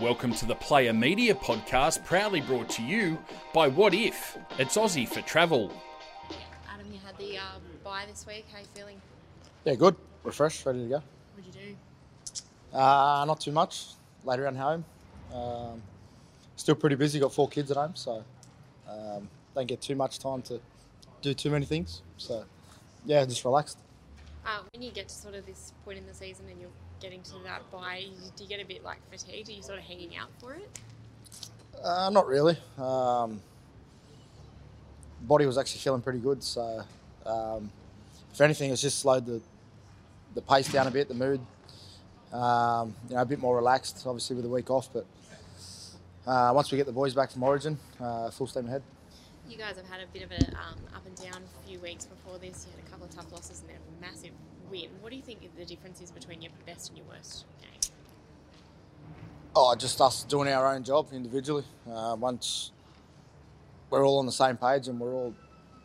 Welcome to the Player Media Podcast, proudly brought to you by Wotif? It's Aussie for Travel. Adam, you had the um, bye this week. How you feeling? Yeah, good. Refreshed, ready to go. What'd you do? Uh, not too much. Later around home. Um, still pretty busy. Got four kids at home, so um, don't get too much time to do too many things. So yeah, just relaxed. Uh, when you get to sort of this point in the season and you're getting to that you- do you get a bit like fatigued? Are you sort of hanging out for it? Uh, not really. Um, body was actually feeling pretty good, so um, if anything, it's just slowed the the pace down a bit, the mood. Um, you know, a bit more relaxed, obviously with the week off. But uh, once we get the boys back from Origin, uh, full steam ahead. You guys have had a bit of an um, up and down few weeks before this. You had a couple of tough losses and then a massive win. What do you think the difference is between your best and your worst game? Oh, just us doing our own job individually. Uh, once we're all on the same page and we're all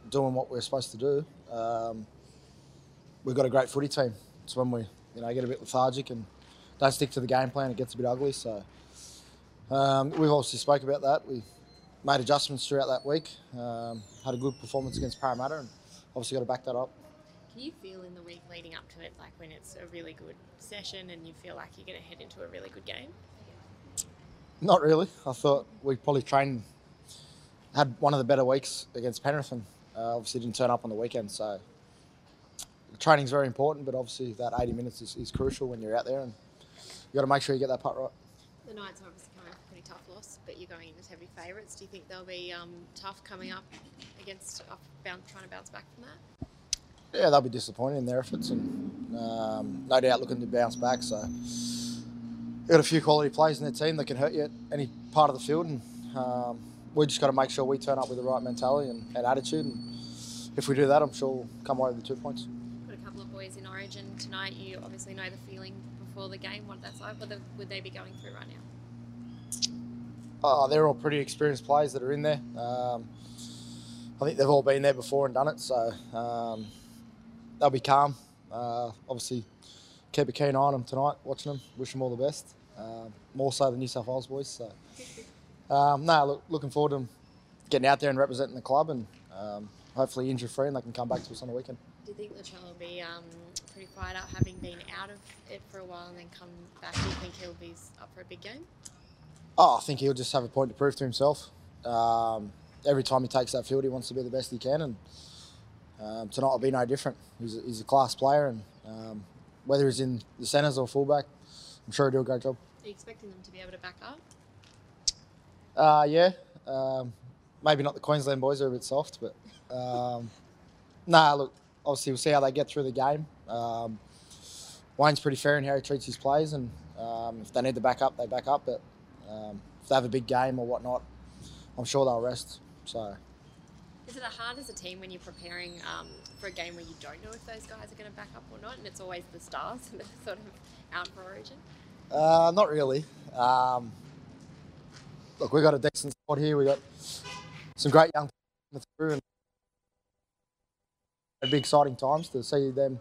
doing what we're supposed to do, um, we've got a great footy team. It's when we, you know, get a bit lethargic and don't stick to the game plan, it gets a bit ugly. So um, we've obviously spoke about that. We made adjustments throughout that week. Um, had a good performance against Parramatta, and obviously got to back that up. Can you feel in the week leading up to it, like when it's a really good session and you feel like you're going to head into a really good game? Not really. I thought we probably trained, had one of the better weeks against Penrith, and uh, obviously didn't turn up on the weekend. So training's very important, but obviously that 80 minutes is, is crucial when you're out there, and you got to make sure you get that putt right. The Knights are obviously tough loss, but you're going in as heavy favourites. Do you think they'll be um, tough coming up against up, bound, trying to bounce back from that? Yeah, they'll be disappointed in their efforts, and um, no doubt looking to bounce back. So they've got a few quality players in their team that can hurt you at any part of the field, and um, we just got to make sure we turn up with the right mentality and, and attitude. And if we do that, I'm sure we'll come away with the two points. Got a couple of boys in Origin tonight. You obviously know the feeling before the game, what that's like. What would they be going through right now? Oh, they're all pretty experienced players that are in there. Um, I think they've all been there before and done it, so um, they'll be calm. Uh, obviously, keep a keen eye on them tonight, watching them. Wish them all the best. Um, more so the New South Wales boys. So, um, no, look, looking forward to them getting out there and representing the club, and um, hopefully injury free, and they can come back to us on the weekend. Do you think Latrell will be um, pretty fired up, having been out of it for a while and then come back? Do you think he'll be up for a big game? Oh, I think he'll just have a point to prove to himself. Um, every time he takes that field, he wants to be the best he can, and um, tonight will be no different. He's a, he's a class player, and um, whether he's in the centres or fullback, I'm sure he'll do a great job. Are you expecting them to be able to back up? Uh, yeah, um, maybe not the Queensland boys are a bit soft, but um, nah, look, obviously we'll see how they get through the game. Um, Wayne's pretty fair in how he treats his players, and um, if they need to back up, they back up. But um, if they have a big game or whatnot, I'm sure they'll rest. So. Is it hard as a team when you're preparing um, for a game where you don't know if those guys are going to back up or not, and it's always the stars that are sort of out for Origin? Uh, not really. Um, look, we've got a decent squad here. We've got some great young people through, and it'd be exciting times to see them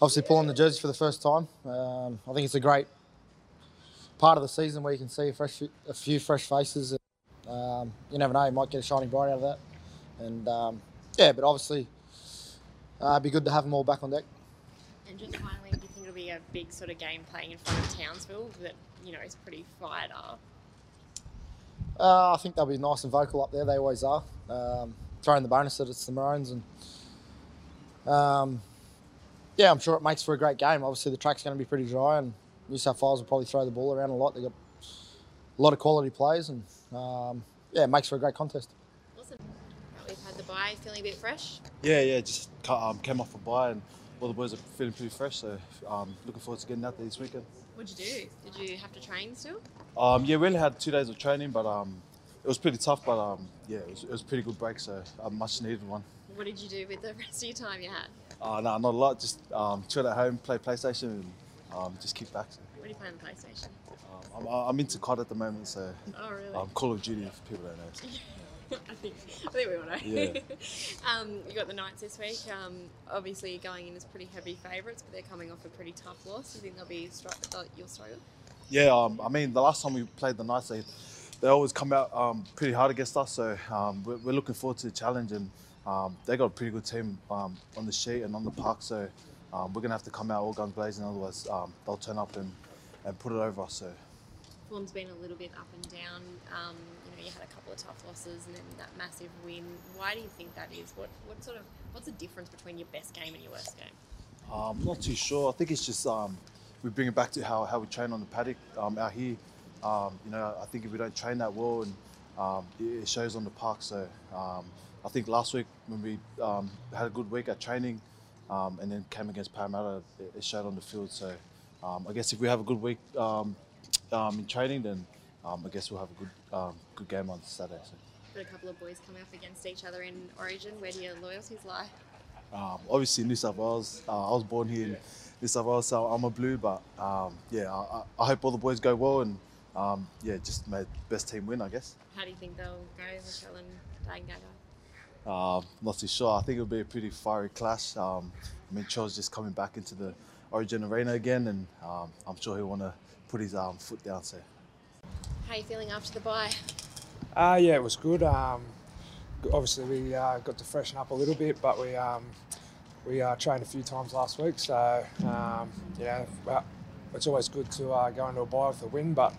obviously pulling the jerseys for the first time. Um, I think it's a great part of the season where you can see a, fresh, a few fresh faces. And, um, you never know, you might get a shining bright out of that. And um, yeah, but obviously, uh, it'd be good to have them all back on deck. And just finally, do you think it'll be a big sort of game playing in front of Townsville that you know is pretty fired up? Uh, I think they'll be nice and vocal up there. They always are. Um, throwing the bonus that it's the Maroons, and um, yeah, I'm sure it makes for a great game. Obviously, the track's going to be pretty dry, and New South Wales will probably throw the ball around a lot. They've got a lot of quality players, and um, yeah, it makes for a great contest. Awesome. We've had the bye, feeling a bit fresh. Yeah, yeah, just um, came off a bye and all the boys are feeling pretty fresh, so um, looking forward to getting out there this weekend. What'd you do? Did you have to train still? Um, yeah, we only had two days of training, but um, it was pretty tough, but um, yeah, it was, it was a pretty good break, so a much needed one. What did you do with the rest of your time you had? Uh, no, not a lot, just um, chill at home, play PlayStation, and um, just kick back. What do you play on the PlayStation? Um, I'm, I'm into COD at the moment, so Oh, really? um, Call of Duty, if people don't know. I think I think we all know. Yeah. um, you got the Knights this week. Um, obviously, going in as pretty heavy favourites, but they're coming off a pretty tough loss. Do you think they'll be stri- they'll, you'll struggle? Yeah, um, I mean, the last time we played the Knights, they, they always come out um, pretty hard against us. So um, we're, we're, looking forward to the challenge, and um, they got a pretty good team um, on the sheet and on the park. So um, we're gonna have to come out all guns blazing, otherwise they'll turn up and, and put it over us. So form's been a little bit up and down. Um, you know, you had a couple of tough losses and then that massive win. Why do you think that is? What what sort of what's the difference between your best game and your worst game? I'm not too sure. I think it's just um, we bring it back to how, how we train on the paddock um, out here. Um, you know, I think if we don't train that well, and um, it shows on the park. So um, I think last week when we um, had a good week at training, um, and then came against Parramatta, it, showed on the field. So I guess if we have a good week in training, then I guess we'll have a good good game on Saturday. So. Got a couple of boys coming up against each other in Origin. Where do your loyalties lie? Um, obviously, New South Wales. Uh, I was born here in New South Wales, so I'm a blue. But um, yeah, I, I, hope all the boys go well and um, yeah, just my best team win, I guess. How do you think they'll go, Mitchell and Dane uh, not too sure. I think it'll be a pretty fiery clash. Um, I mean, Cho's just coming back into the Origin Arena again, and um, I'm sure he'll want to put his um, foot down. So, how are you feeling after the bye? Uh, yeah, it was good. Um, obviously we uh, got to freshen up a little bit, but we um, we uh, trained a few times last week, so um, you know well, it's always good to uh, go into a bye with a win, but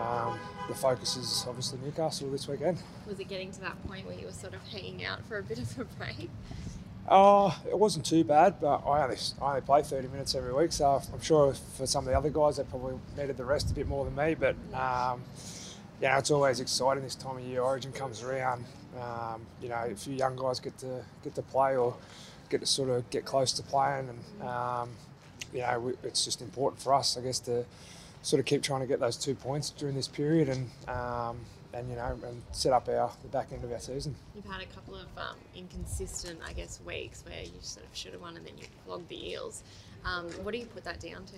um, the focus is obviously Newcastle this weekend. Was it getting to that point where you were sort of hanging out for a bit of a break? Oh, it wasn't too bad, but I only I only play 30 minutes every week, so I'm sure for some of the other guys they probably needed the rest a bit more than me. But um, yeah, it's always exciting this time of year. Origin comes around. Um, you know, a few young guys get to get to play or get to sort of get close to playing, and um, you know, it's just important for us, I guess, to sort of keep trying to get those two points during this period, and um, and you know, and set up our the back end of our season. You've had a couple of um, inconsistent, I guess, weeks where you sort of should have won and then you flogged the Eels. Um, what do you put that down to?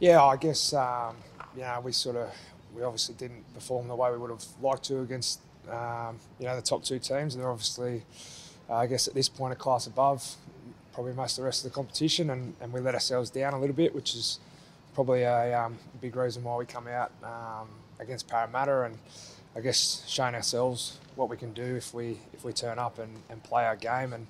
Yeah, I guess um, you know we sort of we obviously didn't perform the way we would have liked to against um, you know the top two teams. They're obviously, uh, I guess, at this point a class above probably most of the rest of the competition, and, and we let ourselves down a little bit, which is probably a um, big reason why we come out um, against Parramatta and I guess showing ourselves what we can do if we if we turn up and, and play our game. And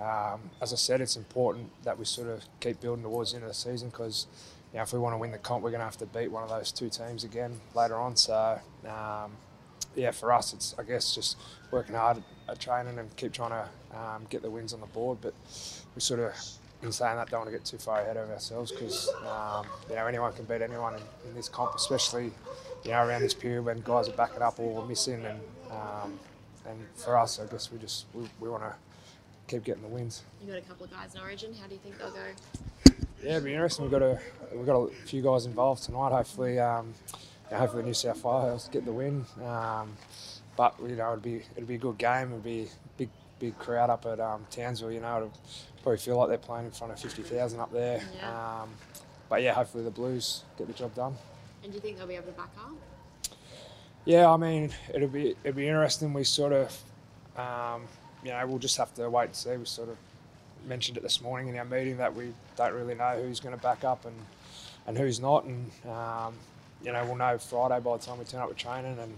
um, as I said, it's important that we sort of keep building towards the end of the season because you know, if we want to win the comp, we're going to have to beat one of those two teams again later on. So, um, yeah, for us, it's I guess just working hard at training and keep trying to um, get the wins on the board. But we sort of, in saying that, don't want to get too far ahead of ourselves because um, you know anyone can beat anyone in, in, this comp, especially you know around this period when guys are backing up or missing and. Um, and for us, I guess we just we, we want to keep getting the wins. You got a couple of guys in Origin. How do you think they'll go? Yeah, it'll be interesting. We've got a we've got a few guys involved tonight. Hopefully, um, hopefully New South Wales get the win. Um, but you know, it'd be it'll be a good game. It'd be a big big crowd up at um, Townsville. You know, it'll probably feel like they're playing in front of fifty thousand up there. Yeah. Um, but yeah, hopefully the Blues get the job done. And do you think they'll be able to back up? Yeah, I mean, it'll be it'll be interesting. We sort of, um, you know, we'll just have to wait and see. We sort of mentioned it this morning in our meeting that we don't really know who's going to back up and and who's not, and um, you know we'll know Friday by the time we turn up with training, and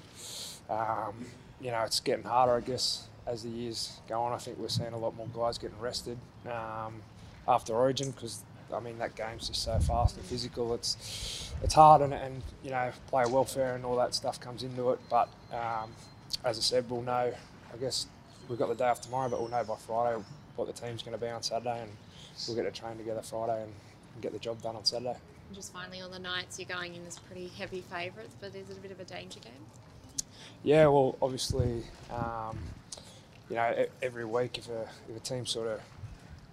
um, you know it's getting harder, I guess, as the years go on. I think we're seeing a lot more guys getting rested um, after Origin because I mean that game's just so fast and physical. It's it's hard, and, and you know player welfare and all that stuff comes into it. But um, as I said, we'll know. I guess we've got the day off tomorrow, but we'll know by Friday what the team's going to be on Saturday, and we'll get to train together Friday and, and get the job done on Saturday. And just finally on the Knights, you're going in as pretty heavy favourites, but is it a bit of a danger game? Yeah, well, obviously, um, you know, every week if a, if a team sort of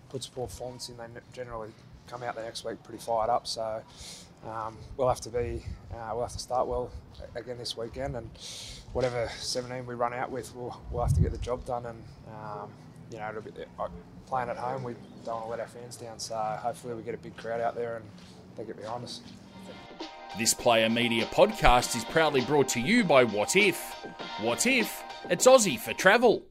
puts a performance in, they generally come out the next week pretty fired up. So um, we'll have to be, uh, we'll have to start well again this weekend, and whatever 17 we run out with, we'll, we'll have to get the job done. And um, you know, it'll be, playing at home, we don't want to let our fans down. So hopefully we get a big crowd out there and they. This Player Media podcast is proudly brought to you by Wotif. What If? It's Aussie for travel.